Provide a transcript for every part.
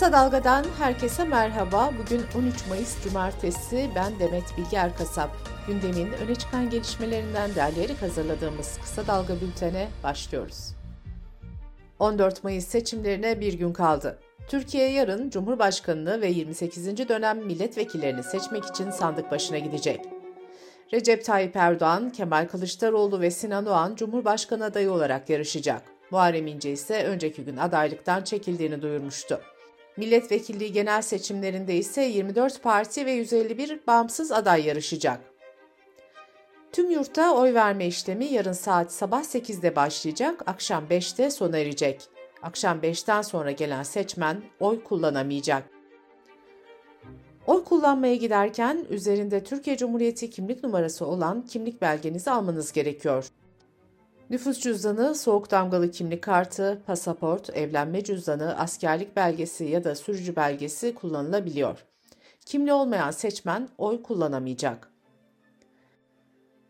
Kısa Dalga'dan herkese merhaba. Bugün 13 Mayıs Cumartesi. Ben Demet Bilge Erkasap. Gündemin öne çıkan gelişmelerinden derleyerek hazırladığımız Kısa Dalga bültene başlıyoruz. 14 Mayıs seçimlerine bir gün kaldı. Türkiye yarın Cumhurbaşkanını ve 28. dönem milletvekillerini seçmek için sandık başına gidecek. Recep Tayyip Erdoğan, Kemal Kılıçdaroğlu ve Sinan Oğan Cumhurbaşkanı adayı olarak yarışacak. Muharrem İnce ise önceki gün adaylıktan çekildiğini duyurmuştu. Milletvekilliği genel seçimlerinde ise 24 parti ve 151 bağımsız aday yarışacak. Tüm yurtta oy verme işlemi yarın saat sabah 8'de başlayacak, akşam 5'te sona erecek. Akşam 5'ten sonra gelen seçmen oy kullanamayacak. Oy kullanmaya giderken üzerinde Türkiye Cumhuriyeti kimlik numarası olan kimlik belgenizi almanız gerekiyor. Nüfus cüzdanı, soğuk damgalı kimlik kartı, pasaport, evlenme cüzdanı, askerlik belgesi ya da sürücü belgesi kullanılabiliyor. Kimli olmayan seçmen oy kullanamayacak.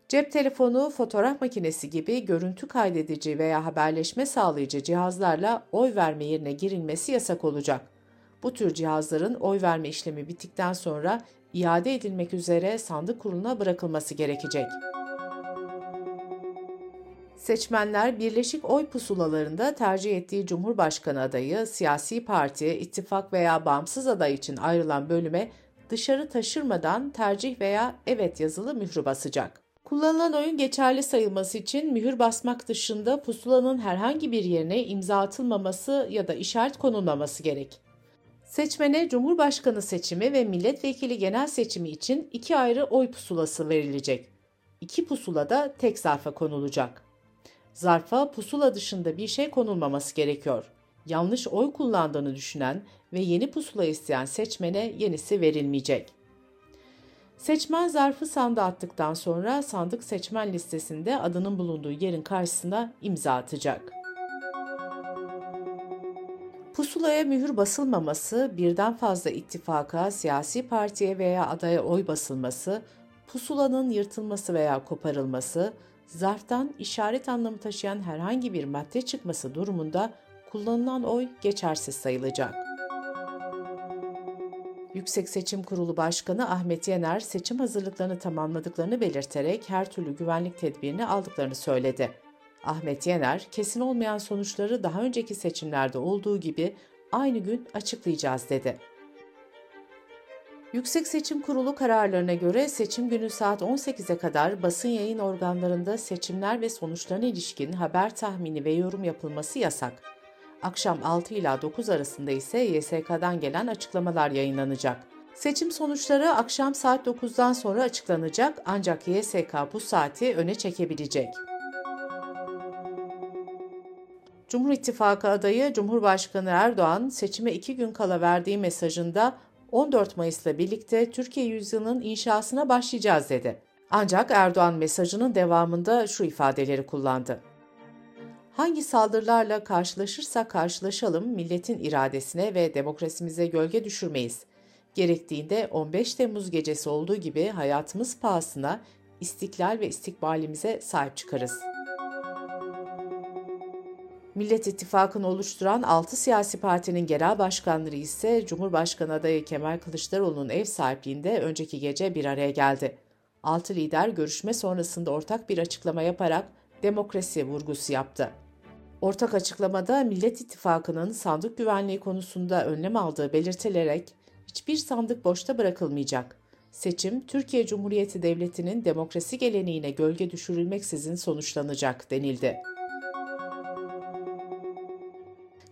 Cep telefonu, fotoğraf makinesi gibi görüntü kaydedici veya haberleşme sağlayıcı cihazlarla oy verme yerine girilmesi yasak olacak. Bu tür cihazların oy verme işlemi bittikten sonra iade edilmek üzere sandık kuruluna bırakılması gerekecek. Seçmenler birleşik oy pusulalarında tercih ettiği Cumhurbaşkanı adayı, siyasi parti, ittifak veya bağımsız aday için ayrılan bölüme dışarı taşırmadan tercih veya evet yazılı mührü basacak. Kullanılan oyun geçerli sayılması için mühür basmak dışında pusulanın herhangi bir yerine imza atılmaması ya da işaret konulmaması gerek. Seçmene Cumhurbaşkanı seçimi ve milletvekili genel seçimi için iki ayrı oy pusulası verilecek. İki pusula da tek zarfa konulacak. Zarfa pusula dışında bir şey konulmaması gerekiyor. Yanlış oy kullandığını düşünen ve yeni pusula isteyen seçmene yenisi verilmeyecek. Seçmen zarfı sandığa attıktan sonra sandık seçmen listesinde adının bulunduğu yerin karşısına imza atacak. Pusulaya mühür basılmaması, birden fazla ittifaka, siyasi partiye veya adaya oy basılması, pusulanın yırtılması veya koparılması, zarftan işaret anlamı taşıyan herhangi bir madde çıkması durumunda kullanılan oy geçersiz sayılacak. Yüksek Seçim Kurulu Başkanı Ahmet Yener seçim hazırlıklarını tamamladıklarını belirterek her türlü güvenlik tedbirini aldıklarını söyledi. Ahmet Yener, kesin olmayan sonuçları daha önceki seçimlerde olduğu gibi aynı gün açıklayacağız dedi. Yüksek Seçim Kurulu kararlarına göre seçim günü saat 18'e kadar basın yayın organlarında seçimler ve sonuçlarına ilişkin haber tahmini ve yorum yapılması yasak. Akşam 6 ila 9 arasında ise YSK'dan gelen açıklamalar yayınlanacak. Seçim sonuçları akşam saat 9'dan sonra açıklanacak ancak YSK bu saati öne çekebilecek. Cumhur İttifakı adayı Cumhurbaşkanı Erdoğan seçime iki gün kala verdiği mesajında 14 Mayıs'la birlikte Türkiye yüzyılının inşasına başlayacağız dedi. Ancak Erdoğan mesajının devamında şu ifadeleri kullandı. Hangi saldırılarla karşılaşırsak karşılaşalım milletin iradesine ve demokrasimize gölge düşürmeyiz. Gerektiğinde 15 Temmuz gecesi olduğu gibi hayatımız pahasına istiklal ve istikbalimize sahip çıkarız. Millet İttifakı'nı oluşturan 6 siyasi partinin genel başkanları ise Cumhurbaşkanı adayı Kemal Kılıçdaroğlu'nun ev sahipliğinde önceki gece bir araya geldi. 6 lider görüşme sonrasında ortak bir açıklama yaparak demokrasi vurgusu yaptı. Ortak açıklamada Millet İttifakı'nın sandık güvenliği konusunda önlem aldığı belirtilerek hiçbir sandık boşta bırakılmayacak. Seçim Türkiye Cumhuriyeti Devleti'nin demokrasi geleneğine gölge düşürülmeksizin sonuçlanacak denildi.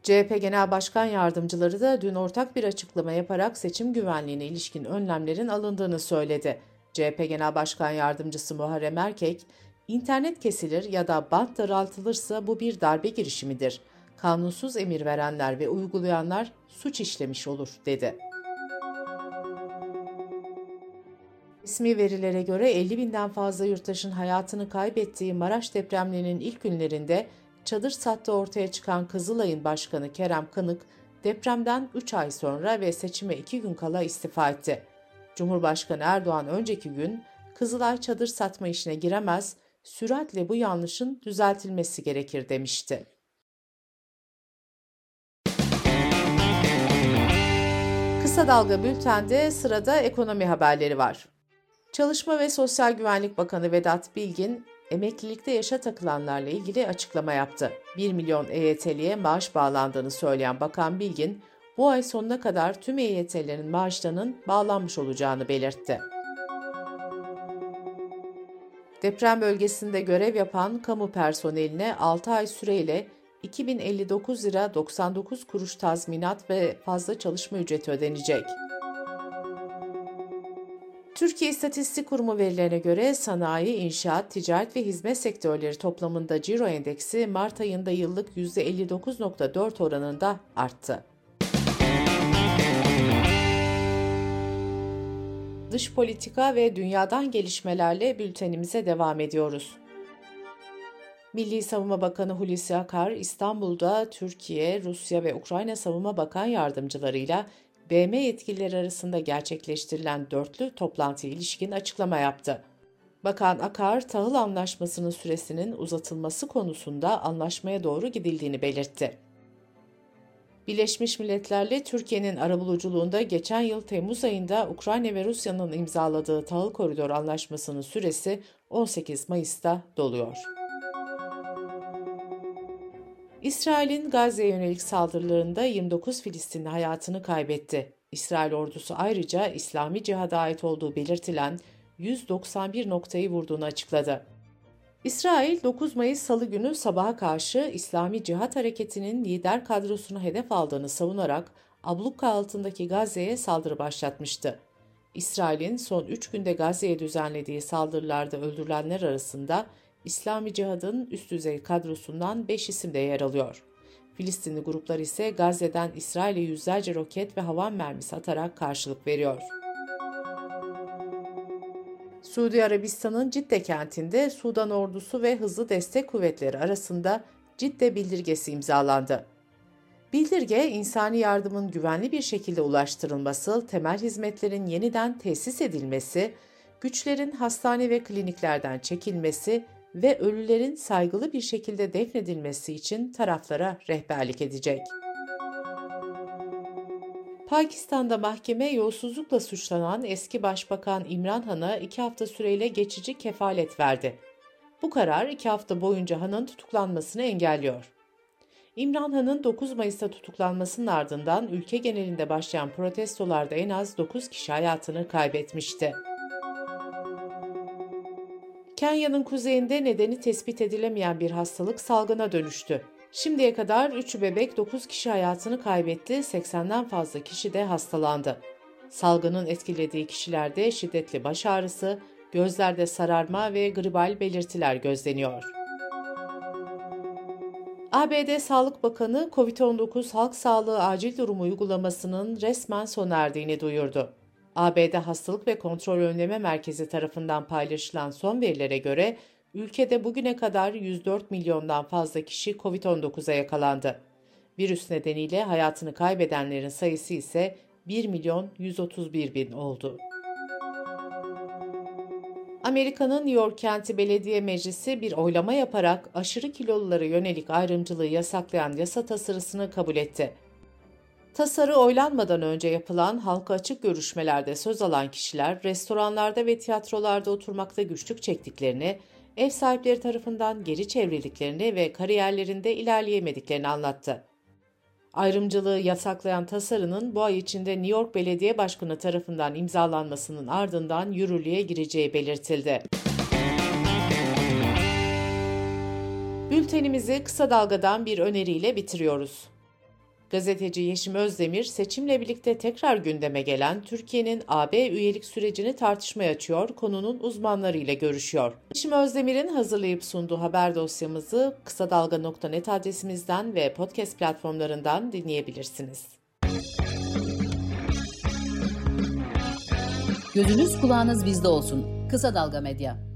CHP Genel Başkan Yardımcıları da dün ortak bir açıklama yaparak seçim güvenliğine ilişkin önlemlerin alındığını söyledi. CHP Genel Başkan Yardımcısı Muharrem Erkek, internet kesilir ya da bant daraltılırsa bu bir darbe girişimidir. Kanunsuz emir verenler ve uygulayanlar suç işlemiş olur, dedi. Resmi verilere göre 50 binden fazla yurttaşın hayatını kaybettiği Maraş depremlerinin ilk günlerinde çadır sattı ortaya çıkan Kızılay'ın başkanı Kerem Kanık, depremden 3 ay sonra ve seçime 2 gün kala istifa etti. Cumhurbaşkanı Erdoğan önceki gün Kızılay çadır satma işine giremez, süratle bu yanlışın düzeltilmesi gerekir demişti. Kısa Dalga Bülten'de sırada ekonomi haberleri var. Çalışma ve Sosyal Güvenlik Bakanı Vedat Bilgin, emeklilikte yaşa takılanlarla ilgili açıklama yaptı. 1 milyon EYT'liye maaş bağlandığını söyleyen Bakan Bilgin, bu ay sonuna kadar tüm EYT'lerin maaşlarının bağlanmış olacağını belirtti. Deprem bölgesinde görev yapan kamu personeline 6 ay süreyle 2059 lira 99 kuruş tazminat ve fazla çalışma ücreti ödenecek. Türkiye İstatistik Kurumu verilerine göre sanayi, inşaat, ticaret ve hizmet sektörleri toplamında ciro endeksi Mart ayında yıllık %59.4 oranında arttı. Dış politika ve dünyadan gelişmelerle bültenimize devam ediyoruz. Milli Savunma Bakanı Hulusi Akar, İstanbul'da Türkiye, Rusya ve Ukrayna Savunma Bakan yardımcılarıyla BM yetkilileri arasında gerçekleştirilen dörtlü toplantıya ilişkin açıklama yaptı. Bakan Akar, tahıl anlaşmasının süresinin uzatılması konusunda anlaşmaya doğru gidildiğini belirtti. Birleşmiş Milletler'le Türkiye'nin arabuluculuğunda geçen yıl Temmuz ayında Ukrayna ve Rusya'nın imzaladığı tahıl koridor anlaşmasının süresi 18 Mayıs'ta doluyor. İsrail'in Gazze'ye yönelik saldırılarında 29 Filistinli hayatını kaybetti. İsrail ordusu ayrıca İslami cihada ait olduğu belirtilen 191 noktayı vurduğunu açıkladı. İsrail 9 Mayıs Salı günü sabaha karşı İslami Cihat Hareketi'nin lider kadrosunu hedef aldığını savunarak ablukka altındaki Gazze'ye saldırı başlatmıştı. İsrail'in son 3 günde Gazze'ye düzenlediği saldırılarda öldürülenler arasında İslami Cihad'ın üst düzey kadrosundan 5 isim de yer alıyor. Filistinli gruplar ise Gazze'den İsrail'e yüzlerce roket ve havan mermisi atarak karşılık veriyor. Suudi Arabistan'ın Cidde kentinde Sudan ordusu ve hızlı destek kuvvetleri arasında Cidde bildirgesi imzalandı. Bildirge, insani yardımın güvenli bir şekilde ulaştırılması, temel hizmetlerin yeniden tesis edilmesi, güçlerin hastane ve kliniklerden çekilmesi ve ölülerin saygılı bir şekilde defnedilmesi için taraflara rehberlik edecek. Pakistan'da mahkeme yolsuzlukla suçlanan eski başbakan İmran Han'a iki hafta süreyle geçici kefalet verdi. Bu karar iki hafta boyunca Han'ın tutuklanmasını engelliyor. İmran Han'ın 9 Mayıs'ta tutuklanmasının ardından ülke genelinde başlayan protestolarda en az 9 kişi hayatını kaybetmişti. Kenya'nın kuzeyinde nedeni tespit edilemeyen bir hastalık salgına dönüştü. Şimdiye kadar 3 bebek 9 kişi hayatını kaybetti, 80'den fazla kişi de hastalandı. Salgının etkilediği kişilerde şiddetli baş ağrısı, gözlerde sararma ve gribal belirtiler gözleniyor. ABD Sağlık Bakanı COVID-19 halk sağlığı acil durumu uygulamasının resmen sona erdiğini duyurdu. ABD Hastalık ve Kontrol Önleme Merkezi tarafından paylaşılan son verilere göre ülkede bugüne kadar 104 milyondan fazla kişi COVID-19'a yakalandı. Virüs nedeniyle hayatını kaybedenlerin sayısı ise 1 milyon 131 bin oldu. Amerika'nın New York Kenti Belediye Meclisi bir oylama yaparak aşırı kilolulara yönelik ayrımcılığı yasaklayan yasa tasarısını kabul etti. Tasarı oylanmadan önce yapılan halka açık görüşmelerde söz alan kişiler restoranlarda ve tiyatrolarda oturmakta güçlük çektiklerini, ev sahipleri tarafından geri çevrildiklerini ve kariyerlerinde ilerleyemediklerini anlattı. Ayrımcılığı yasaklayan tasarının bu ay içinde New York Belediye Başkanı tarafından imzalanmasının ardından yürürlüğe gireceği belirtildi. Bültenimizi kısa dalgadan bir öneriyle bitiriyoruz. Gazeteci Yeşim Özdemir seçimle birlikte tekrar gündeme gelen Türkiye'nin AB üyelik sürecini tartışmaya açıyor, konunun uzmanlarıyla görüşüyor. Yeşim Özdemir'in hazırlayıp sunduğu haber dosyamızı kısa dalga.net adresimizden ve podcast platformlarından dinleyebilirsiniz. Gözünüz kulağınız bizde olsun. Kısa Dalga Medya.